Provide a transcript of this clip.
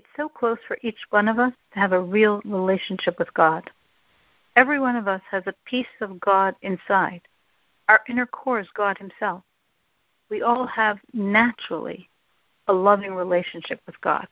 It's so close for each one of us to have a real relationship with God. Every one of us has a piece of God inside. Our inner core is God Himself. We all have naturally a loving relationship with God.